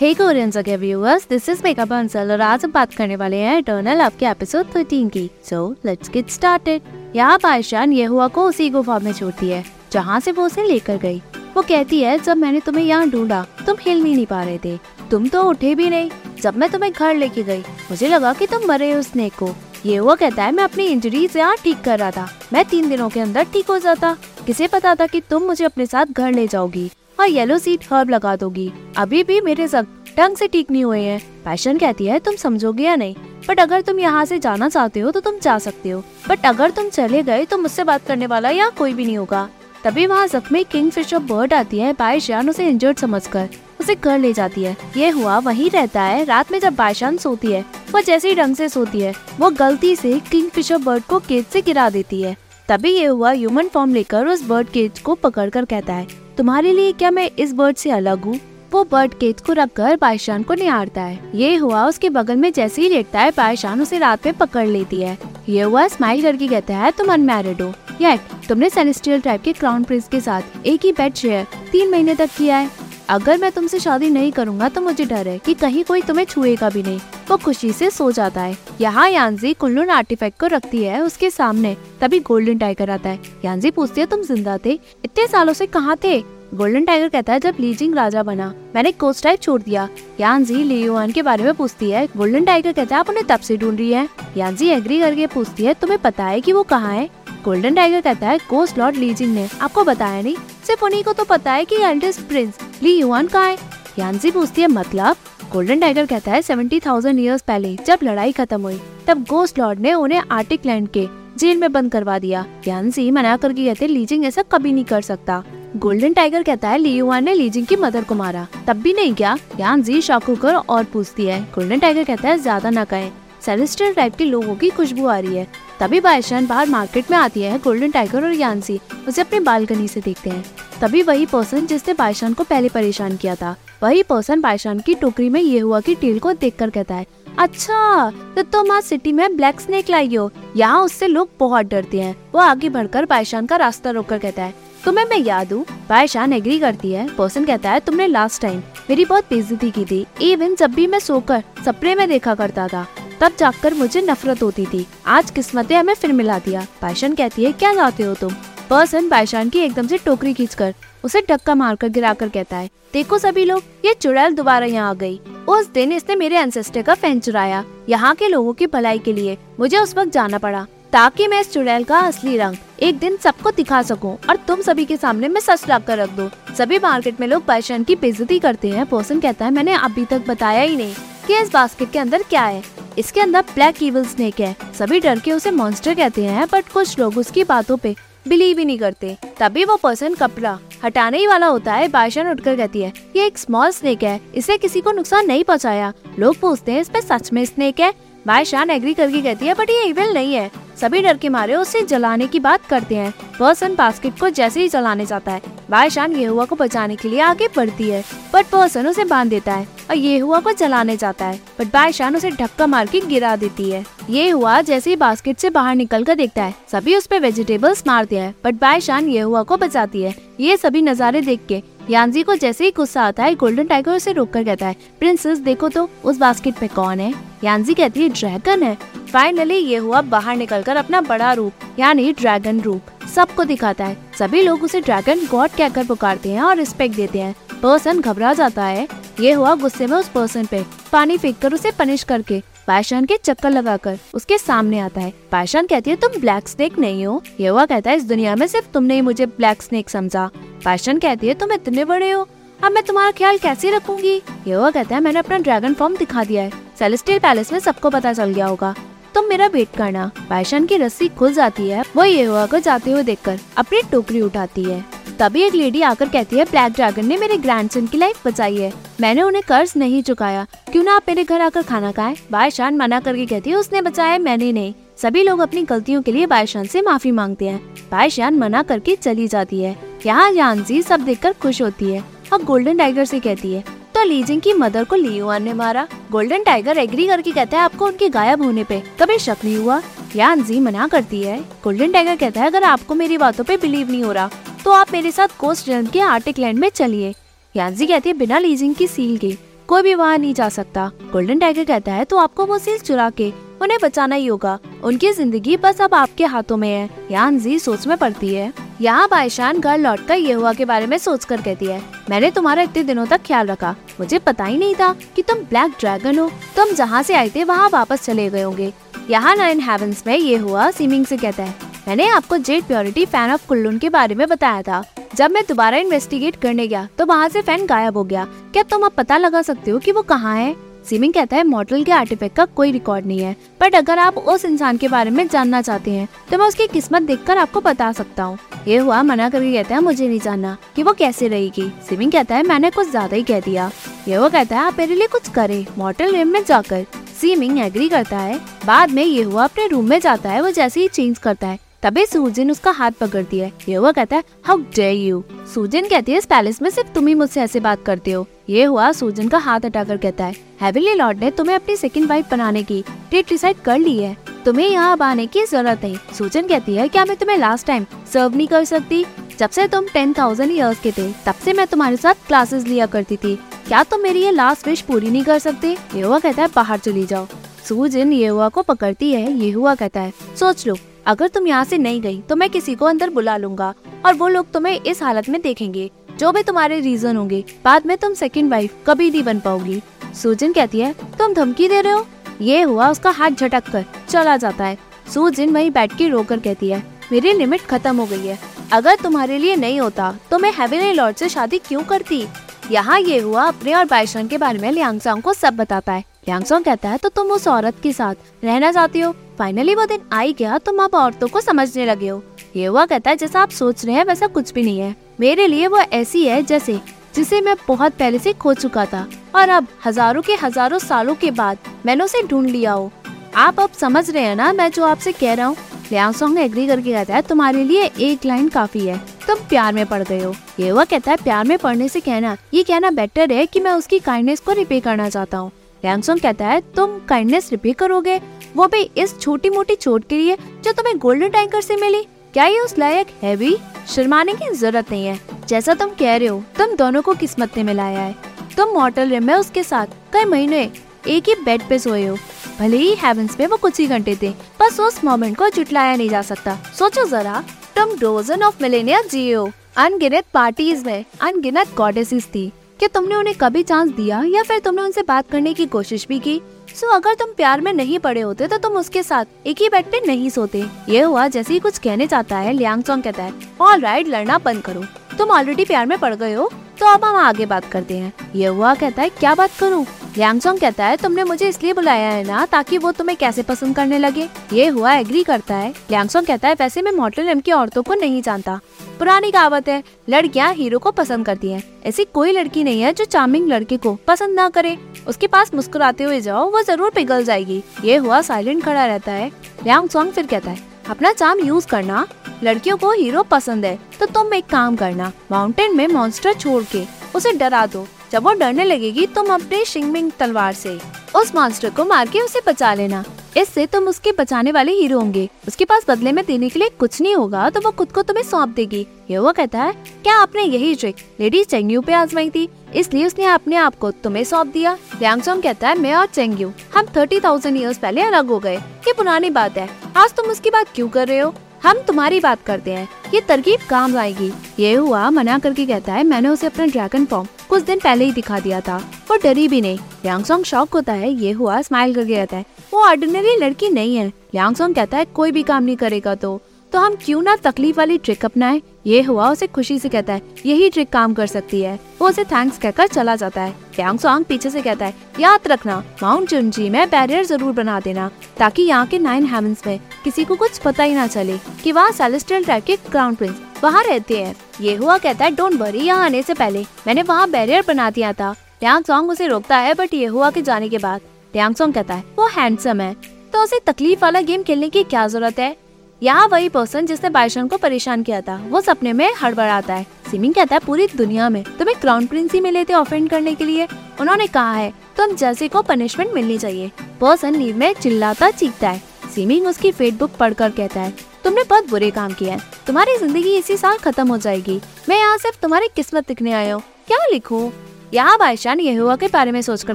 हे Korean के viewers this is makeup Bansal और आज हम बात करने वाले हैं इटर्नल आपके एपिसोड 13 की सो लेट्स गेट स्टार्टेड यहाँ पायशान ये हुआ को उसी गुफा में छोड़ती है जहाँ से वो उसे लेकर गई वो कहती है जब मैंने तुम्हें यहाँ ढूंढा, तुम हिल भी नहीं पा रहे थे। तुम तो उठे भी नहीं। जब मैं तुम्हें घर लेके गई, मुझे लगा कि तुम मरे हो स्नेक को ये हुआ कहता है, मैं अपनी इंजरी से यहाँ ठीक कर रहा था। मैं तीन दिनों के अंदर ठीक हो जाता। किसे पता था कि तुम मुझे अपने साथ घर ले जाओगी? और येलो सीट हर्ब लगा दोगी। अभी भी मेरे जख्म ढंग से ठीक नहीं हुए हैं। पैशन कहती है, तुम समझोगे या नहीं? बट अगर तुम यहाँ से जाना चाहते हो तो तुम जा सकते हो। बट अगर तुम चले गए तो मुझसे बात करने वाला यहाँ कोई भी नहीं होगा। तभी वहाँ जख्मी किंग फिशर बर्ड आती है। बायशान उसे इंजर्ड समझकर, उसे घर ले जाती है। ये हुआ, वही रहता है। रात में जब बायशान सोती है वो जैसे ही ढंग से सोती है, वो गलती से किंग फिशर बर्ड को केज से गिरा देती है। तभी ये हुआ ह्यूमन फॉर्म लेकर उस बर्ड केज को पकड़कर कहता है तुम्हारे लिए क्या मैं इस बर्ड से अलग हूँ? वो बर्ड केत को रख कर पायशान को निहारता है। ये हुआ उसके बगल में जैसे ही लेटता है, पायशान उसे रात में पकड़ लेती है। ये हुआ स्माइल करके कहता है, तुम अनमेरिड हो। येट तुमने सेलेस्टियल टाइप के क्राउन प्रिंस के साथ एक ही बेड शेयर तीन महीने तक किया है। अगर मैं तुमसे शादी नहीं करूँगा तो मुझे डर है कि कहीं कोई तुम्हें छुएगा भी नहीं। वो खुशी से सो जाता है। यहाँ यानजी कुल्लून आर्टिफैक्ट को रखती है उसके सामने। तभी गोल्डन टाइगर आता है। यानजी पूछती है, तुम ज़िंदा थे? इतने सालों से कहाँ थे? गोल्डन टाइगर कहता है, जब लीजिंग राजा बना, मैंने कोस्ट टाइप छोड़ दिया। यानजी लियोन के बारे में पूछती है। गोल्डन टाइगर कहता है, आप उन्हें तब से ढूंढ रही है? यानजी एग्री करके पूछती है, तुम्हें पता है कि वो कहाँ है? गोल्डन टाइगर कहता है कोस्ट लॉर्ड लीजिंग ने आपको बताया नहीं। सिर्फ़ उन्हीं को तो पता है कि एल्डेस्ट प्रिंस ली युआन कहाँ है। यानजी पूछती है मतलब? गोल्डन टाइगर कहता है सेवेंटी थाउज़ेंड ईयर्स पहले जब लड़ाई खत्म हुई, तब गोस्ट लॉर्ड ने उन्हें आर्टिक लैंड के जेल में बंद करवा दिया। यानजी मना करके कहते लीजिंग ऐसा कभी नहीं कर सकता। गोल्डन टाइगर कहता है लियुआन ने लीजिंग की मदर को मारा, तब भी नहीं क्या? यानजी शॉक होकर और पूछती है। गोल्डन टाइगर कहता है, ज़्यादा न कहे। सेलेस्टियल टाइप के लोगों की खुशबू आ रही है। तभी बायशान बाहर मार्केट में आती है गोल्डन टाइगर और यानसी। उसे अपनी बालकनी से देखते हैं। तभी वही पर्सन जिसने बायशान को पहले परेशान किया था। वही पर्सन बायशान की टोकरी में ये हुआ की टील को देखकर कहता है अच्छा तो तुम आज सिटी में ब्लैक स्नेक लाई हो। यहाँ उससे लोग बहुत डरते हैं। वो आगे बढ़कर बायशान का रास्ता रोककर कहता है, तुम्हें मैं याद हूँ बायशान एग्री करती है। पर्सन कहता है, तुमने लास्ट टाइम मेरी बहुत बेइज्जती की थी। इवन जब भी मैं सोकर सपने में देखा करता था। तब जाकर मुझे नफरत होती थी। आज किस्मत ने हमें फिर मिला दिया। बाईशान कहती है, क्या चाहते हो तुम? पर्सन बाईशान की एकदम से टोकरी खींच कर उसे धक्का मारकर गिराकर कहता है, देखो सभी लोग, ये चुड़ैल दोबारा यहाँ आ गई। उस दिन इसने मेरे एंसेस्टर का फ़ैन चुराया। यहाँ के लोगों की भलाई के लिए मुझे उस वक्त जाना पड़ा, ताकि मैं इस चुड़ैल का असली रंग एक दिन सबको दिखा सकूँ और तुम सभी के सामने मैं सच ला कर रख दो। सभी मार्केट में लोग बायशान की बेजती करते हैं। पर्सन कहता है, मैंने अभी तक बताया ही नहीं कि इस बास्केट के अंदर क्या है। इसके अंदर ब्लैक इवल स्नेक है। सभी डर के उसे मॉन्स्टर कहते हैं बट कुछ लोग उसकी बातों पे बिलीव ही नहीं करते। तभी वो पर्सन कपड़ा हटाने ही वाला होता है। बायशान उठकर कहती है, ये एक स्मॉल स्नेक है। इसे किसी को नुकसान नहीं पहुँचाया। लोग पूछते हैं, इस पे सच में स्नेक है? बायशान एग्री करके कहती है बट ये इविल नहीं है। सभी डर के मारे उसे जलाने की बात करते हैं। पर्सन बास्केट को जैसे ही जलाने जाता है बायशान हुआ को बचाने के लिए आगे बढ़ती है बट पर्सन उसे बाँध देता है और ये हुआ को जलाने जाता है बट बायशान उसे धक्का मार के गिरा देती है। ये हुआ जैसे ही बास्केट से बाहर निकल कर देखता है, सभी उस पे वेजिटेबल्स मारते हैं बट बायशान ये हुआ को बचाती है। ये सभी नज़ारे देख के यानजी को जैसे ही गुस्सा आता है, गोल्डन टाइगर उसे रोक कर कहता है, प्रिंसेस, देखो तो उस बास्केट पे कौन है? यानजी कहती है, ड्रैगन है। फाइनली ये हुआ बाहर निकलकर अपना बड़ा रूप, यानी ड्रैगन रूप। सबको दिखाता है। सभी लोग उसे ड्रैगन गॉड कहकर पुकारते हैं और रिस्पेक्ट देते हैं। पर्सन घबरा जाता है। ये हुआ गुस्से में उस पर्सन पे। पानी फेंक कर उसे पनिश करके। पायशान के चक्कर लगाकर उसके सामने आता है। पायशान कहती है, तुम ब्लैक स्नेक नहीं हो। ये हुआ कहता है, इस दुनिया में सिर्फ़ तुमने ही मुझे ब्लैक स्नेक समझा। पायशान कहती है, तुम इतने बड़े हो। अब मैं तुम्हारा ख्याल कैसे रखूँगी? ये हुआ कहता है, मैंने अपना ड्रैगन फॉर्म दिखा दिया है। सेलेस्टियल पैलेस में सबको पता चल गया होगा। तुम मेरा वेट करना पैशन की रस्सी खुल जाती है, वो ये हुआ को जाते हुए देखकर अपनी टोकरी उठाती है। तभी एक लेडी आकर कहती है, ब्लैक ड्रैगन ने मेरे ग्रैंडसन की लाइफ बचाई है। मैंने उन्हें कर्ज नहीं चुकाया। क्यों ना आप मेरे घर आकर खाना खाएँ? बायशान मना करके कहती है, उसने बचाया मैंने नहीं। सभी लोग अपनी गलतियों के लिए बायशान से माफ़ी मांगते हैं। बायशान मना करके चली जाती है। यहाँ जानसी सब देखकर खुश होती है और गोल्डन टाइगर से कहती है तो लीजिंग की मदर को लियुआन ने मारा। गोल्डन टाइगर एग्री करके कहता है आपको उनके गायब होने पे। कभी शक नहीं हुआ। यानजी मना करती है। गोल्डन टाइगर कहता है, अगर आपको मेरी बातों पे बिलीव नहीं हो रहा तो आप मेरे साथ कोस्ट रन के आर्टिक लैंड में चलिए। यानजी कहती है, बिना लीजिंग की सील के, कोई भी वहाँ नहीं जा सकता। गोल्डन टाइगर कहता है तो आपको वो सील चुरा के उन्हें बचाना ही होगा। उनकी ज़िंदगी बस अब आपके हाथों में है। यहाँ जी सोच में पड़ती है। यहाँ बाईशान घर लौट कर ये हुआ के बारे में सोच कर कहती है, मैंने तुम्हारा इतने दिनों तक ख्याल रखा। मुझे पता ही नहीं था कि तुम ब्लैक ड्रैगन हो। तुम जहाँ से आए थे, वहाँ वापस चले गए होंगे। यहाँ नाइन हेवंस में ये हुआ सीमिंग से कहता है, मैंने आपको जेट प्योरिटी फ़ैन ऑफ़ कुल्लून के बारे में बताया था। जब मैं दोबारा इन्वेस्टिगेट करने गया तो वहाँ से फ़ैन गायब हो गया। क्या तुम अब पता लगा सकते हो कि वो कहाँ है? सीमिंग कहता है मॉडल के आर्टिफैक्ट का कोई रिकॉर्ड नहीं है। बट अगर आप उस इंसान के बारे में जानना चाहते हैं तो मैं उसकी किस्मत देखकर आपको बता सकता हूँ। ये हुआ, मना करके कहता है, मुझे नहीं जानना कि वो कैसे रहेगी। सीमिंग कहता है, मैंने कुछ ज़्यादा ही कह दिया। ये वो कहता है, आप मेरे लिए कुछ करे मॉडल रिम में जाकर। सीमिंग एग्री करता है। बाद में ये हुआ, अपने रूम में जाता है, वो जैसे ही चेंज करता है। तभी सूजन उसका हाथ पकड़ती है। ये हुआ कहता है हाउ डे यू सूजन कहती है, इस पैलेस में सिर्फ़ तुम ही मुझसे ऐसे बात करते हो। ये हुआ सूजन का हाथ हटाकर कहता है हेविली लॉर्ड ने तुम्हें अपनी सेकंड वाइफ बनाने की डेट डिसाइड कर ली है। तुम्हें यहाँ अब आने की ज़रूरत नहीं। सूजन कहती है, क्या मैं तुम्हें लास्ट टाइम सर्व नहीं कर सकती? जब से तुम टेन थाउज़ेंड ईयर्स के थे, तब से मैं तुम्हारे साथ क्लासेस लिया करती थी। क्या तुम मेरी ये लास्ट विश पूरी नहीं कर सकते? ये हुआ कहता है, बाहर चली जाओ। सूजन ये हुआ को पकड़ती है, ये हुआ कहता है, सोच लो अगर तुम यहाँ से नहीं गई तो मैं किसी को अंदर बुला लूँगा, और वो लोग तुम्हें इस हालत में देखेंगे। जो भी तुम्हारे रीजन होंगे, बाद में तुम सेकंड वाइफ कभी नहीं बन पाओगी। सूजन कहती है, तुम धमकी दे रहे हो? ये हुआ उसका हाथ झटक कर, चला जाता है। सूजन वही बैठ के रोकर कहती है, मेरी लिमिट खत्म हो गई है। अगर तुम्हारे लिए नहीं होता तो मैं हेवेली लॉर्ड से शादी क्यों करती? यहाँ ये हुआ अपने और बाइशन के बारे में लियांगसोंग को सब बताता है। लियांगसोंग कहता है तो तुम उस औरत के साथ रहना चाहती हो? फाइनली वो दिन आई गया, तुम अब औरतों को समझने लगे हो। ये हुआ कहता है, जैसा आप सोच रहे हैं, वैसा कुछ भी नहीं है। मेरे लिए वो ऐसी है, जैसे, जिसे मैं बहुत पहले से खो चुका था। और अब, हज़ारों के हज़ारों सालों के बाद, मैंने उसे ढूंढ लिया हो। आप अब समझ रहे हैं ना, मैं जो आपसे कह रहा हूँ? लियांगसोंग ने एग्री करके कहता है, तुम्हारे लिए एक लाइन काफ़ी है। तुम प्यार में पड़ गए हो। ये हुआ कहता है, प्यार में पढ़ने से कहना, ये कहना बेटर है कि मैं उसकी काइंडनेस को रिपे करना चाहता हूँ। लियांगसोंग कहता है, तुम काइंडनेस रिपे करोगे? वो भी इस छोटी मोटी चोट के लिए जो तुम्हें गोल्डन टैंकर से मिली। क्या ये उस लायक है भी शर्माने की ज़रूरत नहीं है? जैसा तुम कह रहे हो, तुम दोनों को किस्मत ने मिलाया है। तुम मॉटल रिम में उसके साथ कई महीने एक ही बेड पे सोए हो। भले ही हेवंस में वो कुछ ही घंटे थे बस उस मोमेंट को जुटलाया नहीं जा सकता। सोचो जरा, तुम डोजन ऑफ़ मिलेनियर जियो अनगिनत पार्टीज़ में, अनगिनत गॉडेसेस थी। क्या तुमने उन्हें कभी चांस दिया या फिर तुमने उनसे बात करने की कोशिश भी की? सो, अगर तुम प्यार में नहीं पड़े होते तो तुम उसके साथ एक ही बेड पे नहीं सोते। ये हुआ जैसे ही कुछ कहने चाहता है लियांग सॉन्ग कहता है ऑल राइट लड़ना बंद करो। तुम ऑलरेडी प्यार में पड़ गए हो तो अब हम आगे बात करते हैं। ये हुआ कहता है, क्या बात करूँ? लियांगसोंग कहता है, तुमने मुझे इसलिए बुलाया है ना, ताकि वो तुम्हें कैसे पसंद करने लगे? ये हुआ एग्री करता है। लियांगसोंग कहता है, वैसे मैं मॉडल एम की औरतों को नहीं जानता। पुरानी कहावत है, लड़कियाँ हीरो को पसंद करती हैं। ऐसी कोई लड़की नहीं है जो चार्मिंग लड़के को पसंद ना करे। उसके पास मुस्कुराते हुए जाओ, वो ज़रूर पिघल जाएगी। ये हुआ साइलेंट खड़ा रहता है। लियांग सॉन्ग फिर कहता है, अपना चाम यूज़ करना। लड़कियों को हीरो पसंद है तो तुम एक काम करना। माउंटेन में मॉन्स्टर छोड़ के उसे डरा दो। जब वो डरने लगेगी, तुम अपने शिंगमिंग तलवार से उस मॉन्स्टर को मार के उसे बचा लेना। इससे तुम उसके बचाने वाले हीरो होंगे। उसके पास बदले में देने के लिए कुछ नहीं होगा तो वो खुद को तुम्हें सौंप देगी। ये वो कहता है, क्या आपने यही ट्रिक लेडी चेंगयू पे आजमाई थी? इसलिए उसने अपने आप को तुम्हें सौंप दिया। लियांगसोंग कहता है, मैं और चेंगयू हम थर्टी थाउज़ेंड ईयर्स पहले अलग हो गए। ये पुरानी बात है। आज तुम उसकी बात क्यों कर रहे हो? हम तुम्हारी बात करते हैं। ये तरकीब काम आएगी। ये हुआ, मना करके कहता है, मैंने उसे अपना ड्रैगन फॉर्म कुछ दिन पहले ही दिखा दिया था। वो डरी भी नहीं। यांगसोंग शौक होता है। ये हुआ स्माइल करके कहता है वो ऑर्डिनरी लड़की नहीं है। यांगसोंग कहता है, कोई भी काम नहीं करेगा तो। तो हम क्यों ना तकलीफ़ वाली ट्रिक अपनाए? ये हुआ, उसे खुशी से कहता है, यही ट्रिक काम कर सकती है। वो उसे थैंक्स कहकर चला जाता है। यांग सॉन्ग पीछे से कहता है, याद रखना माउंट चुनजी में बैरियर ज़रूर बना देना, ताकि यहाँ के नाइन हेवंस में किसी को कुछ पता ही ना चले कि वहाँ सेलेस्टियल टाइप के क्राउन प्रिंस वहाँ रहते हैं। ये हुआ, कहता है डोंट वरी यहाँ आने से पहले मैंने वहाँ बैरियर बना दिया था। लियांग सॉन्ग उसे रोकता है बट ये हुआ के जाने के बाद लियांग सॉन्ग कहता है। वो हैंडसम है। तो उसे तकलीफ़ वाला गेम खेलने की क्या ज़रूरत है? यहाँ वही पर्सन जिसने बाइशन को परेशान किया था, वो सपने में हड़बड़ाता है। सिमिंग कहता है, पूरी दुनिया में तुम्हें क्राउन प्रिंस ही मिले थे ऑफेंड करने के लिए। उन्होंने कहा है, तुम जैसे को पनिशमेंट मिलनी चाहिए। पर्सन लीव में चिल्लाता चीखता है। सिमिंग उसकी फेट बुक पढ़कर कहता है, तुमने बहुत बुरे काम किए हैं। तुम्हारी ज़िंदगी इसी साल खत्म हो जाएगी। मैं यहाँ सिर्फ़ तुम्हारी किस्मत दिखने आया हूँ। क्या लिखूं? यहाँ बाईशान ये हुआ के बारे में सोचकर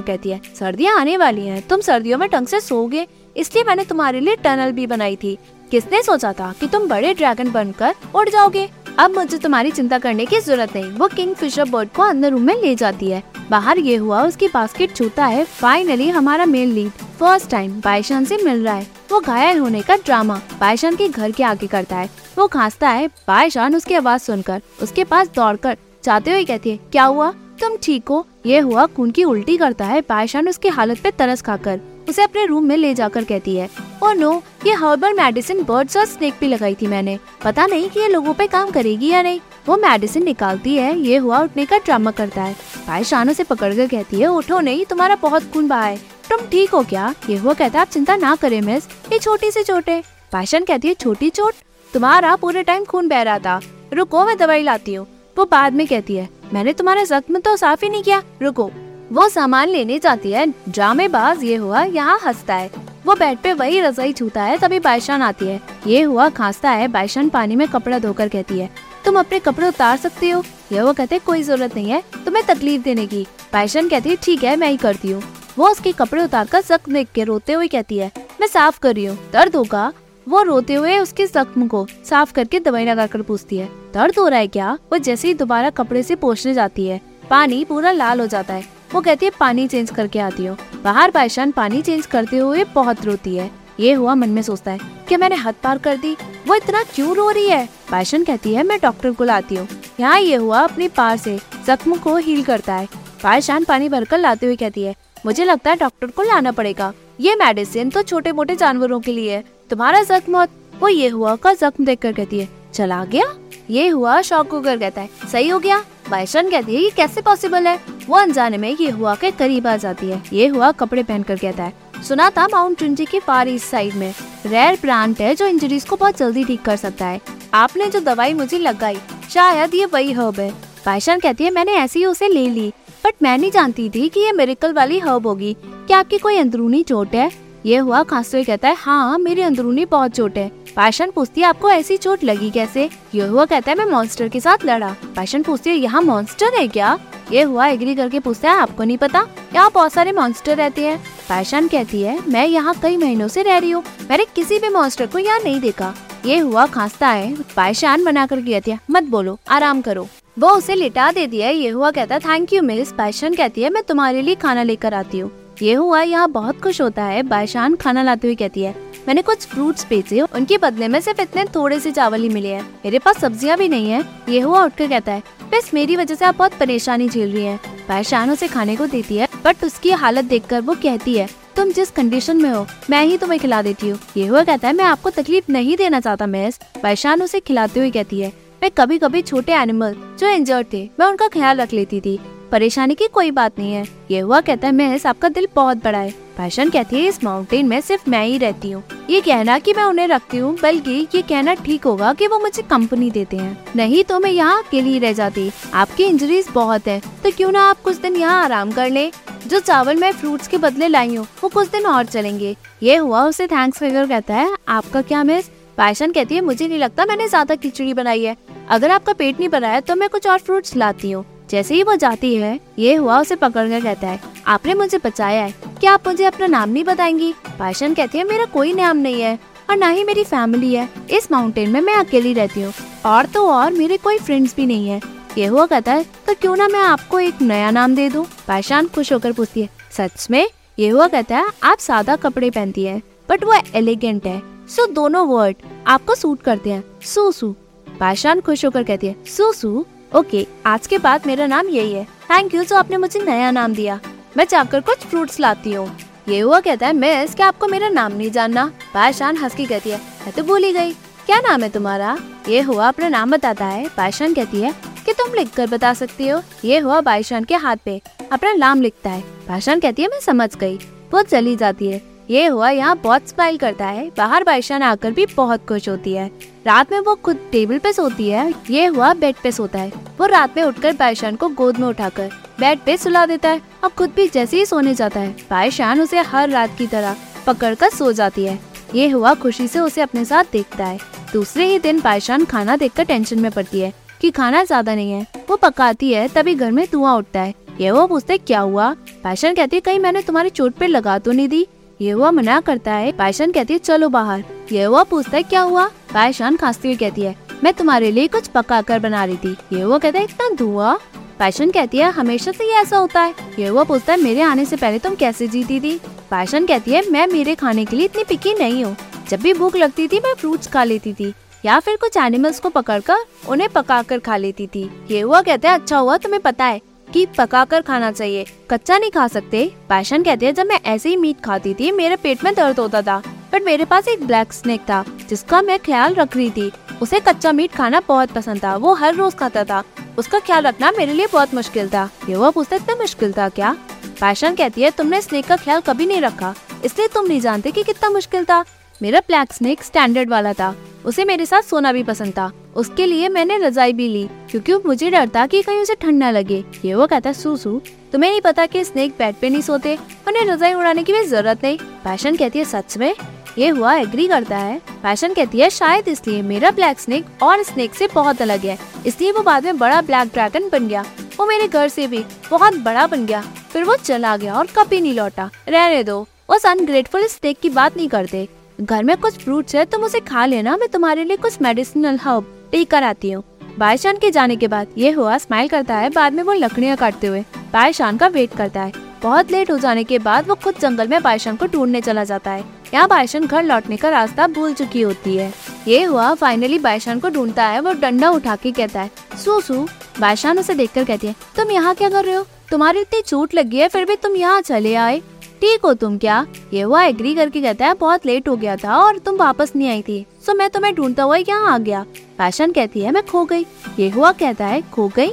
कहती है, सर्दियाँ आने वाली हैं, तुम सर्दियों में ढंग से सोओगे। इसलिए मैंने तुम्हारे लिए टनल भी बनाई थी। किसने सोचा था कि तुम बड़े ड्रैगन बनकर उड़ जाओगे? अब मुझे तुम्हारी चिंता करने की ज़रूरत नहीं। वो किंग फिशर बर्ड को अंदर रूम में ले जाती है। बाहर ये हुआ उसकी बास्केट छूता है। फाइनली हमारा मेल लीड फ़र्स्ट टाइम बाईशान से मिल रहा है। वो घायल होने का ड्रामा बाईशान के घर के आगे करता है। वो खांसता है। बाईशान उसकी आवाज़ सुनकर, उसके पास दौड़कर, चाहते हुए कहती है, क्या हुआ? तुम ठीक हो। ये हुआ, खून की उल्टी करता है बाईशान उसकी हालत पे तरस खाकर। उसे अपने रूम में ले जाकर कहती है ओ नो, ये हर्बल मेडिसिन बर्ड्स और स्नेक भी लगाई थी मैंने। पता नहीं कि ये लोगों पे काम करेगी या नहीं। वो मेडिसिन निकालती है, ये हुआ, उठने का ड्रामा करता है। भाई शानो से पकड़ कर कहती है, उठो नहीं, तुम्हारा बहुत खून बहा है। तुम ठीक हो क्या? ये हुआ, कहता है, आप चिंता ना करे मिस, ये छोटी सी चोट है। पाशन कहती है, छोटी चोट? तुम्हारा पूरे टाइम खून बह रहा था। रुको, मैं दवाई लाती हूँ। वो बाद में कहती है, मैंने तुम्हारा जख्म तो साफ़ ही नहीं किया। रुको। वो सामान लेने जाती है। ड्रामेबाज ये हुआ यहाँ हंसता है। वो बेड पे वही रजाई छूता है तभी बायशान आती है। ये हुआ खांसता है। बायशान पानी में कपड़ा धोकर कहती है, तुम अपने कपड़े उतार सकती हो? ये वो कहते, कोई ज़रूरत नहीं है। तुम्हें तकलीफ़ देने की। बायशान कहती है ठीक है, मैं ही करती हूँ। वो उसके कपड़े उतार कर जख्म देख के रोते हुए कहती है, मैं साफ़ कर रही हूँ। दर्द होगा। वो रोते हुए उसके जख्म को साफ़ करके दवाई लगाकर पूछती है, दर्द हो रहा है क्या? वो जैसे ही दोबारा कपड़े से पोछने जाती है। पानी पूरा लाल हो जाता है। वो कहती है, पानी चेंज करके आती हूँ। बाहर बाईशान पानी चेंज करते हुए बहुत रोती है। ये हुआ मन में सोचता है कि मैंने हद पार कर दी? वो इतना क्यों रो रही है? बाईशान कहती है, मैं डॉक्टर को लाती हूँ। यहाँ ये हुआ अपनी पार से जख्म को हील करता है। बाईशान पानी भरकर लाते हुए कहती है, मुझे लगता है डॉक्टर को लाना पड़ेगा। ये मेडिसिन तो छोटे मोटे जानवरों के लिए है। तुम्हारा जख्म वो ये हुआ का जख्म देख कर कहती है, चला गया? ये हुआ शौक होकर कहता है। सही हो गया? बाईशन कहती है, ये कैसे पॉसिबल है? वो अनजाने में ये हुआ के करीब आ जाती है। ये हुआ कपड़े पहन कर कहता है। सुना था माउंट टुंजी के पार ईस्ट साइड में। रेयर प्लांट है जो इंजरीज को बहुत जल्दी ठीक कर सकता है। आपने जो दवाई मुझे लगाई, शायद ये वही हर्ब है। बाईशान कहती है, मैंने ऐसी ही उसे ले ली बट मैं नहीं जानती थी कि ये मेरिकल वाली हर्ब होगी। क्या आपकी कोई अंदरूनी चोट है? ये हुआ खांसते हुए कहता है हाँ मेरी अंदरूनी बहुत चोट है। पाशन पूछती है, आपको ऐसी चोट लगी कैसे? ये हुआ कहता है, मैं मॉन्स्टर के साथ लड़ा। पाशन पूछती है, यहाँ मॉन्स्टर है क्या? ये हुआ एग्री करके पूछता है, आपको नहीं पता? यहाँ बहुत सारे मॉन्स्टर रहते हैं। पाशन कहती है, मैं यहाँ कई महीनों से रह रही हूँ। मैंने किसी भी मॉन्स्टर को यहाँ नहीं देखा। ये हुआ खांसता है पायशान बना कर कहती है मत बोलो, आराम करो। वो उसे लिटा देती है ये हुआ कहता है थैंक यू मिस पायशान कहती है, मैं तुम्हारे लिए खाना लेकर आती हूँ। ये हुआ, यहाँ बहुत खुश होता है। बायशान खाना लाते हुए कहती है, मैंने कुछ फ्रूट्स बेचे, उनके बदले में सिर्फ़ इतने थोड़े से चावल ही मिले हैं। मेरे पास सब्ज़ियाँ भी नहीं है। ये हुआ उठकर कहता है, बस मेरी वजह से आप बहुत परेशानी झेल रही हैं। बायशान उसे खाने को देती है बट उसकी हालत देखकर वो कहती है, तुम जिस कंडीशन में हो, मैं ही तुम्हें खिला देती हूँ। ये हुआ, कहता है, मैं आपको तकलीफ़ नहीं देना चाहता, मैस। बायशान उसे खिलाते हुए कहती है, मैं कभी कभी छोटे एनिमल जो इंजर्ड थे, मैं उनका ख्याल रख लेती थी। परेशानी की कोई बात नहीं है। ये हुआ कहता है, मैं आपका दिल बहुत बड़ा है। पैशन कहती है, इस माउंटेन में सिर्फ़ मैं ही रहती हूँ। ये कहना कि मैं उन्हें रखती हूँ, बल्कि ये कहना ठीक होगा कि वो मुझे कंपनी देते हैं। नहीं तो मैं यहाँ अकेली ही रह जाती। आपकी इंजरीज बहुत है तो क्यों ना आप कुछ दिन यहाँ आराम कर ले? जो चावल मैं फ्रूट्स के बदले लाई हूँ, वो कुछ दिन और चलेंगे। ये हुआ उसे थैंक्स फिगर कहता है, आपका क्या मिस पैशन कहती है, मुझे नहीं लगता मैंने ज़्यादा खिचड़ी बनाई है। अगर आपका पेट नहीं भरा है तो मैं कुछ और फ्रूट्स लाती हूँ। जैसे ही वो जाती है, ये हुआ उसे पकड़ कर कहता है, आपने मुझे बचाया है। क्या आप मुझे अपना नाम नहीं बताएँगी? पाशन कहती है, मेरा कोई नाम नहीं है और ना ही मेरी फैमिली है। इस माउंटेन में मैं अकेली रहती हूँ। और तो और मेरे कोई फ्रेंड्स भी नहीं है। ये हुआ कहता है तो क्यों ना मैं आपको एक नया नाम दे दूँ? पाशान खुश होकर पूछती है, सच में? ये हुआ कहता है, आप सादा कपड़े पहनती है बट वो एलिगेंट है। सो दोनों वर्ड आपको सूट करते हैं। सू सू पाशान खुश होकर कहती है सू सू ओके आज के बाद मेरा नाम यही है। थैंक यू जो आपने मुझे नया नाम दिया। मैं जाकर कुछ फ्रूट्स लाती हूँ। ये हुआ कहता है, मिस, क्या आपको मेरा नाम नहीं जानना? बादशान हंस की कहती है, मैं तो भूल ही गई। क्या नाम है तुम्हारा? ये हुआ अपना नाम बताता है। बादशान कहती है, कि तुम लिख कर बता सकती हो। ये हुआ बाईशान के हाथ पे। अपना नाम लिखता है। बादशान कहती है, मैं समझ गई। वो चली जाती है। ये हुआ यहाँ बहुत स्माइल करता है, बाहर बाईशान आकर भी बहुत खुश होती है। रात में वो खुद टेबल पे सोती है, ये हुआ बेड पे सोता है। वो रात में उठकर बाईशान को गोद में उठाकर बेड पे सुला देता है और खुद भी जैसे ही सोने जाता है बाईशान उसे हर रात की तरह पकड़ कर सो जाती है। ये हुआ खुशी से उसे अपने साथ देखता है। दूसरे ही दिन बाईशान खाना देखकर टेंशन में पड़ती है कि खाना ज़्यादा नहीं है, वो पकाती है, तभी घर में धुआँ उठता है। ये वो पूछते, क्या हुआ? पैशन कहती है, कहीं मैंने तुम्हारी चोट पे लगा तो नहीं दी? ये हुआ मना करता है पैशन कहती है, चलो बाहर। ये हुआ पूछता है, क्या हुआ? पैशन खांसती हुई कहती है, मैं तुम्हारे लिए कुछ पका कर बना रही थी। ये हुआ कहता है, इतना धुआँ? पैशन कहती है, हमेशा से ये ऐसा होता है। ये हुआ पूछता है, मेरे आने से पहले तुम कैसे जीती थी? पैशन कहती है, मैं मेरे खाने के लिए इतनी पिकी नहीं हूँ। जब भी भूख लगती थी, मैं फ्रूट्स खा लेती थी, या फिर कुछ एनिमल्स को पकड़कर उन्हें पकाकर खा लेती थी। ये हुआ कहते हैं अच्छा हुआ, तुम्हें पता है। कि पकाकर खाना चाहिए। कच्चा नहीं खा सकते। पैशन कहते हैं, जब मैं ऐसे ही मीट खाती थी, मेरे पेट में दर्द होता था। बट मेरे पास एक ब्लैक स्नेक था, जिसका मैं ख्याल रख रही थी। उसे कच्चा मीट खाना बहुत पसंद था। वो हर रोज खाता था। उसका ख्याल रखना मेरे लिए बहुत मुश्किल था। ये वो पूछता, इतना मुश्किल था क्या? पैशन कहती है, तुमने स्नेक का ख्याल कभी नहीं रखा। इसलिए तुम नहीं जानते कि कितना मुश्किल था। मेरा ब्लैक स्नेक स्टैंडर्ड वाला था। उसे मेरे साथ सोना भी पसंद था। उसके लिए मैंने रजाई भी ली, क्योंकि मुझे डर था कि कहीं उसे ठंड न लगे। ये वो कहता है, सूसू, तुम्हें नहीं पता कि स्नेक बेड पे नहीं सोते? उन्हें रजाई उड़ाने की भी ज़रूरत नहीं। फ़ैशन कहती है, सच में? ये हुआ एग्री करता है? फ़ैशन कहती है, शायद इसलिए मेरा ब्लैक स्नेक और स्नेक से बहुत अलग है। इसलिए वो बाद में बड़ा ब्लैक ड्रैगन बन गया। वो मेरे घर से भी बहुत बड़ा बन गया। फिर वो चला गया और कभी नहीं लौटा। रहने दो। उस अनग्रेटफुल स्नेक की बात नहीं करते। घर में कुछ फ्रूट्स है, तुम उसे खा लेना। मैं तुम्हारे लिए कुछ मेडिसिनल हर्ब लेकर आती हूँ। बायशान के जाने के बाद ये हुआ स्माइल करता है, बाद में वो लकड़ियाँ काटते हुए। बायशान का वेट करता है। बहुत लेट हो जाने के बाद वो खुद जंगल में बायशान को ढूँढने चला जाता है। यहाँ बायशान घर लौटने का रास्ता भूल चुकी होती है। ये हुआ फाइनली बायशान को ढूंढता है, वो डंडा उठा के कहता है, सू सू। बायशान उसे देखकर कहती है, तुम यहाँ क्या कर रहे हो? तुम्हारी इतनी चोट लगी है, फिर भी तुम यहाँ चले आए। ठीक हो तुम क्या? ये हुआ एग्री करके कहता है, बहुत लेट हो गया था और तुम वापस नहीं आई थी। सो मैं तुम्हें ढूंढता हुआ यहाँ आ गया। पैशन कहती है, मैं खो गई। ये हुआ कहता है, खो गई?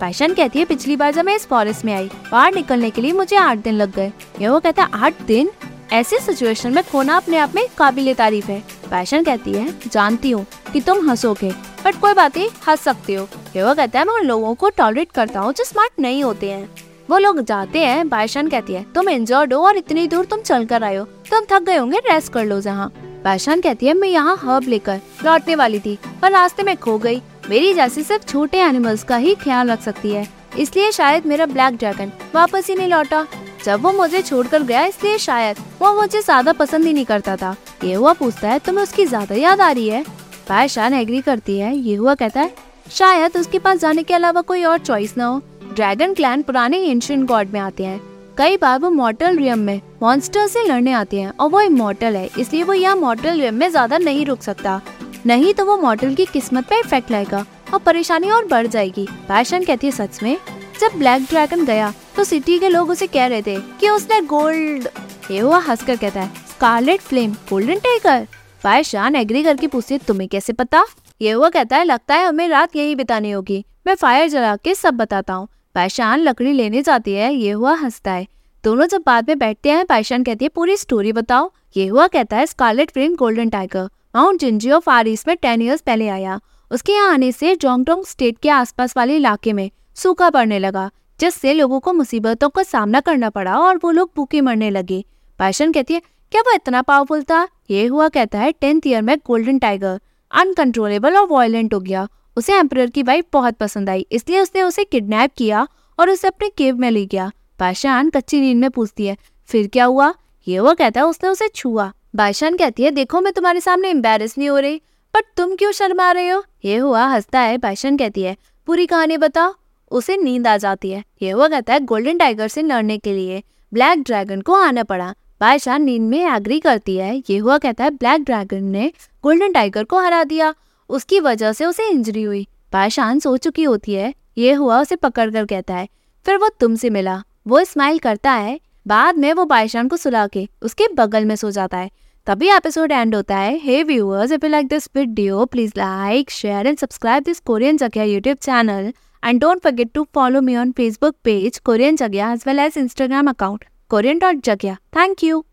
पैशन कहती है, पिछली बार जब मैं इस फॉरेस्ट में आई, बाहर निकलने के लिए मुझे आठ दिन लग गए। ये वो कहता है, आठ दिन? ऐसी सिचुएशन में खोना अपने आप में काबिल तारीफ़ है। पैशन कहती है, जानती हूँ कि तुम हंसोगे बट कोई बात नहीं, हंस सकते हो। ये वो कहता है, मैं उन लोगों को टॉलरेट करता हूँ जो स्मार्ट नहीं होते हैं। वो लोग जाते हैं, बायशान कहती है, तुम इंजर्ड हो और इतनी दूर तुम चल कर आयो तुम थक गए होंगे रेस्ट कर लो जहाँ। बायशान कहती है, मैं यहाँ हर्ब लेकर लौटने वाली थी पर रास्ते में खो गई। मेरी जैसी सिर्फ़ छोटे एनिमल्स का ही ख्याल रख सकती है। इसलिए शायद मेरा ब्लैक ड्रैगन वापस ही नहीं लौटा। जब वो मुझे छोड़कर गया, इसलिए शायद वो मुझे ज़्यादा पसंद ही नहीं करता था। ये हुआ पूछता है, तुम्हें उसकी ज़्यादा याद आ रही है? बायशान एग्री करती है, ये हुआ, कहता है, शायद उसके पास जाने के अलावा कोई और चॉइस न हो। ड्रैगन क्लैन पुराने एंशियन गॉड में आते हैं। कई बार वो मॉर्टल रियम में मॉन्स्टर से लड़ने आते हैं और वो इमोर्टल है, इसलिए वो यहाँ मॉर्टल रियम में ज़्यादा नहीं रुक सकता। नहीं तो वो मॉर्टल की किस्मत पे इफ़ेक्ट लाएगा और परेशानी और बढ़ जाएगी। पैशन कहती है सच में, जब ब्लैक ड्रैगन गया तो सिटी के लोग उसे कह रहे थे कि उसने गोल्ड, ये हुआ हंसकर कहता है, स्कारलेट फ्लेम, गोल्डन टाइगर। पैशान एग्री करके पूछती तुम्हें कैसे पता? ये हुआ कहता है, लगता है हमें रात यही बितानी होगी। मैं फायर जला के सब बताता हूँ। पायशान लकड़ी लेने जाती है, ये हुआ हंसता है। दोनों जब बाद में बैठते हैं पायशान कहती है, पूरी स्टोरी बताओ। ये हुआ कहता है scarlet flame golden tiger mount जिंजियो far east में टेन ईयर्स पहले आया। उसके यहाँ आने से जोंगडोंग स्टेट के आसपास वाले इलाके में सूखा पड़ने लगा, जिससे लोगों को मुसीबतों का सामना करना पड़ा और वो लोग भूखे मरने लगे। पायशन कहती है, क्या वो इतना पावरफुल था? ये हुआ कहता है टेंथ ईयर में गोल्डन टाइगर अनकंट्रोलेबल और वायलेंट हो गया उसे एम्पर की वाइफ बहुत पसंद आई, इसलिए उसने उसे किडनैप किया और उसे अपने केव में ले गया। बादशाह कच्ची नींद में पूछती है, फिर क्या हुआ? ये वो कहता है, उसने उसे छुआ। बादशाह कहती है, देखो, मैं तुम्हारे सामने एम्बेरस नहीं हो रही बट तुम क्यों शर्मा रहे हो? ये हुआ, हंसता है बादशाह कहती है, पूरी कहानी बताओ। उसे नींद आ जाती है। ये हुआ कहता है, गोल्डन टाइगर से लड़ने के लिए ब्लैक ड्रैगन को आना पड़ा। बादशाह नींद में एग्री करती है, ये हुआ कहता है, ब्लैक ड्रैगन ने गोल्डन टाइगर को हरा दिया। उसकी वजह से उसे इंजरी हुई। पाशान सो चुकी होती है। ये हुआ उसे पकड़ कर कहता है। फिर वो तुमसे मिला। वो स्माइल करता है। बाद में वो बायशान को सुला के उसके बगल में सो जाता है। तभी एपिसोड एंड होता है। Hey viewers if you like this video please like share and subscribe this Korean जगह YouTube channel and don't forget to follow me on Facebook page Korean जगह as well as Instagram account Korean dot जगह thank you